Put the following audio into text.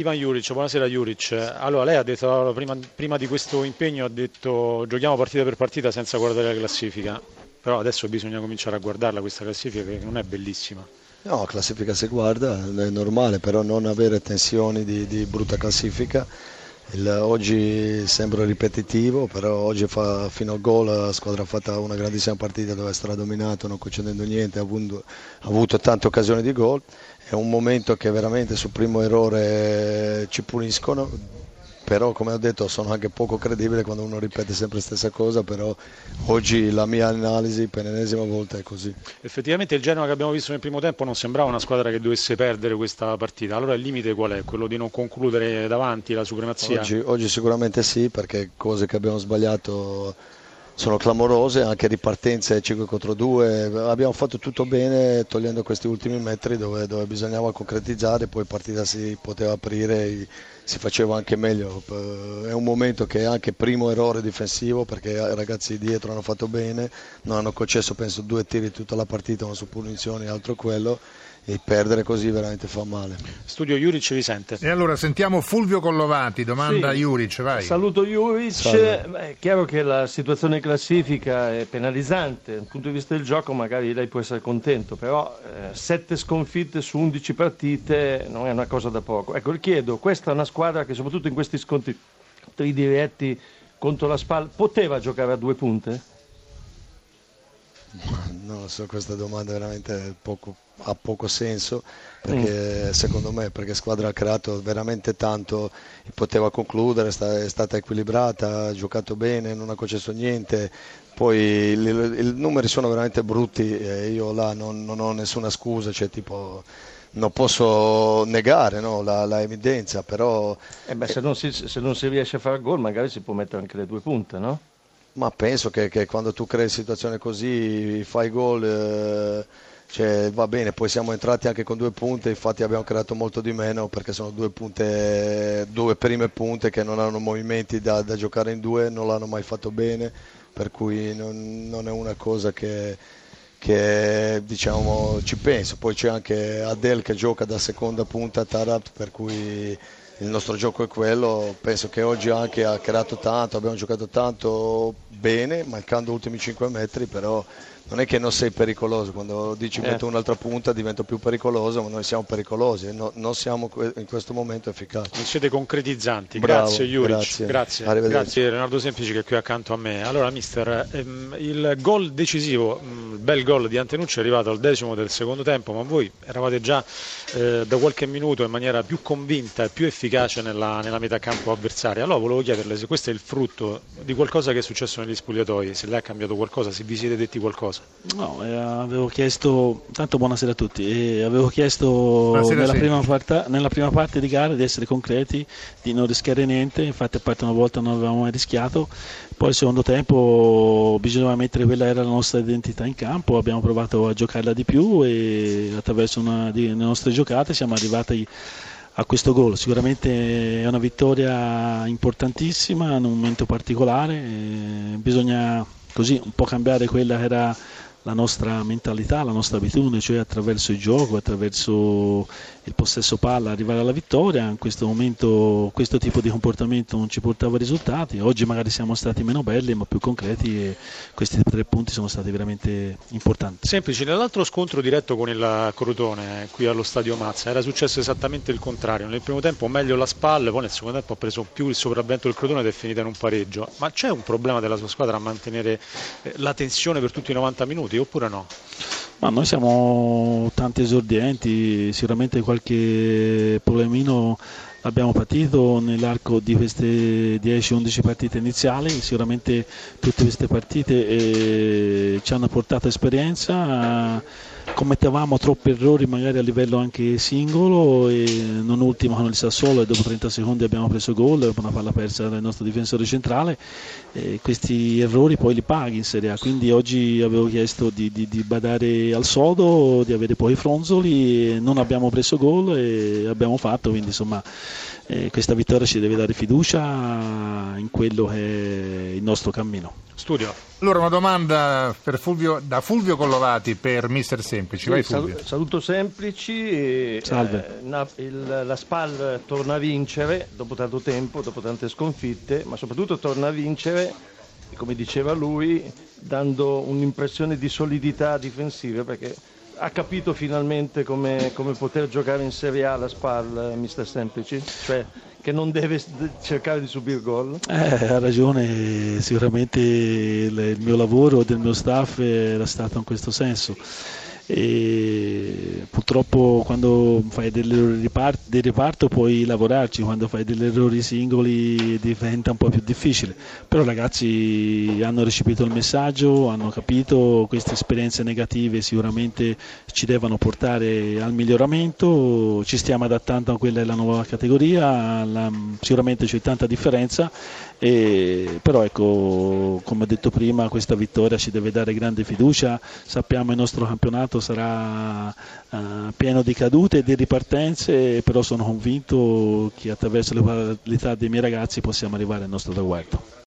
Ivan Juric, buonasera Juric. Allora, lei ha detto prima, prima, di questo impegno ha detto giochiamo partita per partita senza guardare la classifica, però adesso bisogna cominciare a guardarla questa classifica che non è bellissima. No, la classifica si guarda, è normale, però non avere tensioni di, di brutta classifica. Il, oggi sembra ripetitivo, però oggi fa, fino al gol la squadra ha fatto una grandissima partita dove è stato dominato, non concedendo niente, ha avuto, ha avuto tante occasioni di gol. È un momento che veramente sul primo errore ci puniscono, però come ho detto sono anche poco credibile quando uno ripete sempre la stessa cosa, però oggi la mia analisi per l'ennesima volta è così. Effettivamente il Genoa che abbiamo visto nel primo tempo non sembrava una squadra che dovesse perdere questa partita, allora il limite qual è? Quello di non concludere davanti la supremazia? Oggi, oggi sicuramente sì, perché cose che abbiamo sbagliato sono clamorose, anche ripartenze 5 contro 2, abbiamo fatto tutto bene togliendo questi ultimi metri dove, dove bisognava concretizzare, poi partita si poteva aprire, si faceva anche meglio, è un momento che è anche primo errore difensivo perché i ragazzi dietro hanno fatto bene, non hanno concesso penso due tiri tutta la partita, uno su punizioni e altro quello e perdere così veramente fa male. Studio Juric vi sente. E allora sentiamo Fulvio Collovati, domanda sì, Juric, vai. Saluto Juric, è chiaro che la situazione classifica è penalizzante, dal punto di vista del gioco magari lei può essere contento, però eh, sette sconfitte su 11 partite non è una cosa da poco. Ecco, le chiedo, questa è una squadra che soprattutto in questi scontri diretti contro la spalla poteva giocare a due punte? Non lo so, questa domanda veramente poco, ha poco senso perché mm. secondo me perché squadra ha creato veramente tanto, poteva concludere, è stata equilibrata, ha giocato bene, non ha concesso niente, poi i numeri sono veramente brutti e io là non, non ho nessuna scusa, cioè tipo non posso negare no, la, la, evidenza, però... Eh beh, se, non si, se non si riesce a fare gol magari si può mettere anche le due punte, no? Ma penso che, che, quando tu crei situazioni così, fai gol, eh, cioè, va bene, poi siamo entrati anche con due punte, infatti abbiamo creato molto di meno perché sono due, punte, due prime punte che non hanno movimenti da, da, giocare in due, non l'hanno mai fatto bene, per cui non, non è una cosa che, che diciamo, ci penso. Poi c'è anche Adel che gioca da seconda punta a Tarat, per cui il nostro gioco è quello, penso che oggi anche ha creato tanto, abbiamo giocato tanto bene, mancando ultimi 5 metri, però non è che non sei pericoloso, quando dici eh. metto un'altra punta divento più pericoloso, ma noi siamo pericolosi e no, non siamo in questo momento efficaci. Non siete concretizzanti, Bravo, grazie Juric, grazie. Grazie. grazie Leonardo Semplici che è qui accanto a me. Allora mister, ehm, il gol decisivo, il mm, bel gol di Antenucci è arrivato al decimo del secondo tempo, ma voi eravate già eh, da qualche minuto in maniera più convinta e più efficace nella, nella metà campo avversaria. Allora volevo chiederle se questo è il frutto di qualcosa che è successo negli spogliatoi, se lei ha cambiato qualcosa, se vi siete detti qualcosa. No, eh, avevo chiesto, tanto buonasera a tutti, eh, avevo chiesto nella prima, parte, nella prima, parte, di gara di essere concreti, di non rischiare niente, infatti a parte una volta non avevamo mai rischiato, poi il secondo tempo bisognava mettere quella era la nostra identità in campo, abbiamo provato a giocarla di più e attraverso una delle nostre giocate siamo arrivati a questo gol. Sicuramente è una vittoria importantissima in un momento particolare, eh, bisogna così un po' cambiare quella che era la nostra mentalità, la nostra abitudine, cioè attraverso il gioco, attraverso il possesso palla arrivare alla vittoria. In questo momento questo tipo di comportamento non ci portava risultati. Oggi magari siamo stati meno belli ma più concreti e questi tre punti sono stati veramente importanti. Semplice, nell'altro scontro diretto con il Crotone qui allo stadio Mazza era successo esattamente il contrario. Nel primo tempo meglio la spalla, poi nel secondo tempo ha preso più il sopravvento del Crotone ed è finita in un pareggio. Ma c'è un problema della sua squadra a mantenere eh, la tensione per tutti i 90 minuti? Minuti oppure no? Ma noi siamo tanti esordienti, sicuramente qualche problemino l'abbiamo patito nell'arco di queste 10-11 partite iniziali, sicuramente tutte queste partite eh, ci hanno portato esperienza. Eh, commettevamo troppi errori magari a livello anche singolo e non ultimo con il Sassuolo e dopo 30 secondi abbiamo preso gol una palla persa dal nostro difensore centrale questi errori poi li paghi in Serie A. Quindi oggi avevo chiesto di, di, di badare al sodo di avere poi i fronzoli non abbiamo preso gol e abbiamo fatto quindi insomma eh, questa vittoria ci deve dare fiducia in quello che è il nostro cammino studio. Allora una domanda Fulvio, da Fulvio Collovati per Mister Semplici. Sì, Vai, Fulvio. Saluto Semplici. Salve. Eh, il, la SPAL torna a vincere dopo tanto tempo, dopo tante sconfitte, ma soprattutto torna a vincere, come diceva lui, dando un'impressione di solidità difensiva perché ha capito finalmente come, come, poter giocare in Serie A la SPAL, mister Semplici? Cioè che non deve cercare di subire gol? Eh, ha ragione, sicuramente il, mio lavoro del mio staff era stato in questo senso e purtroppo quando fai degli errori di reparto puoi lavorarci, quando fai degli errori singoli diventa un po' più difficile, però i ragazzi hanno recepito il messaggio, hanno capito queste esperienze negative sicuramente ci devono portare al miglioramento, ci stiamo adattando a quella della nuova categoria, la, sicuramente c'è tanta differenza, e, però ecco come ho detto prima questa vittoria ci deve dare grande fiducia, sappiamo il nostro campionato sarà uh, pieno di cadute e di ripartenze, però sono convinto che attraverso le qualità dei miei ragazzi possiamo arrivare al nostro traguardo.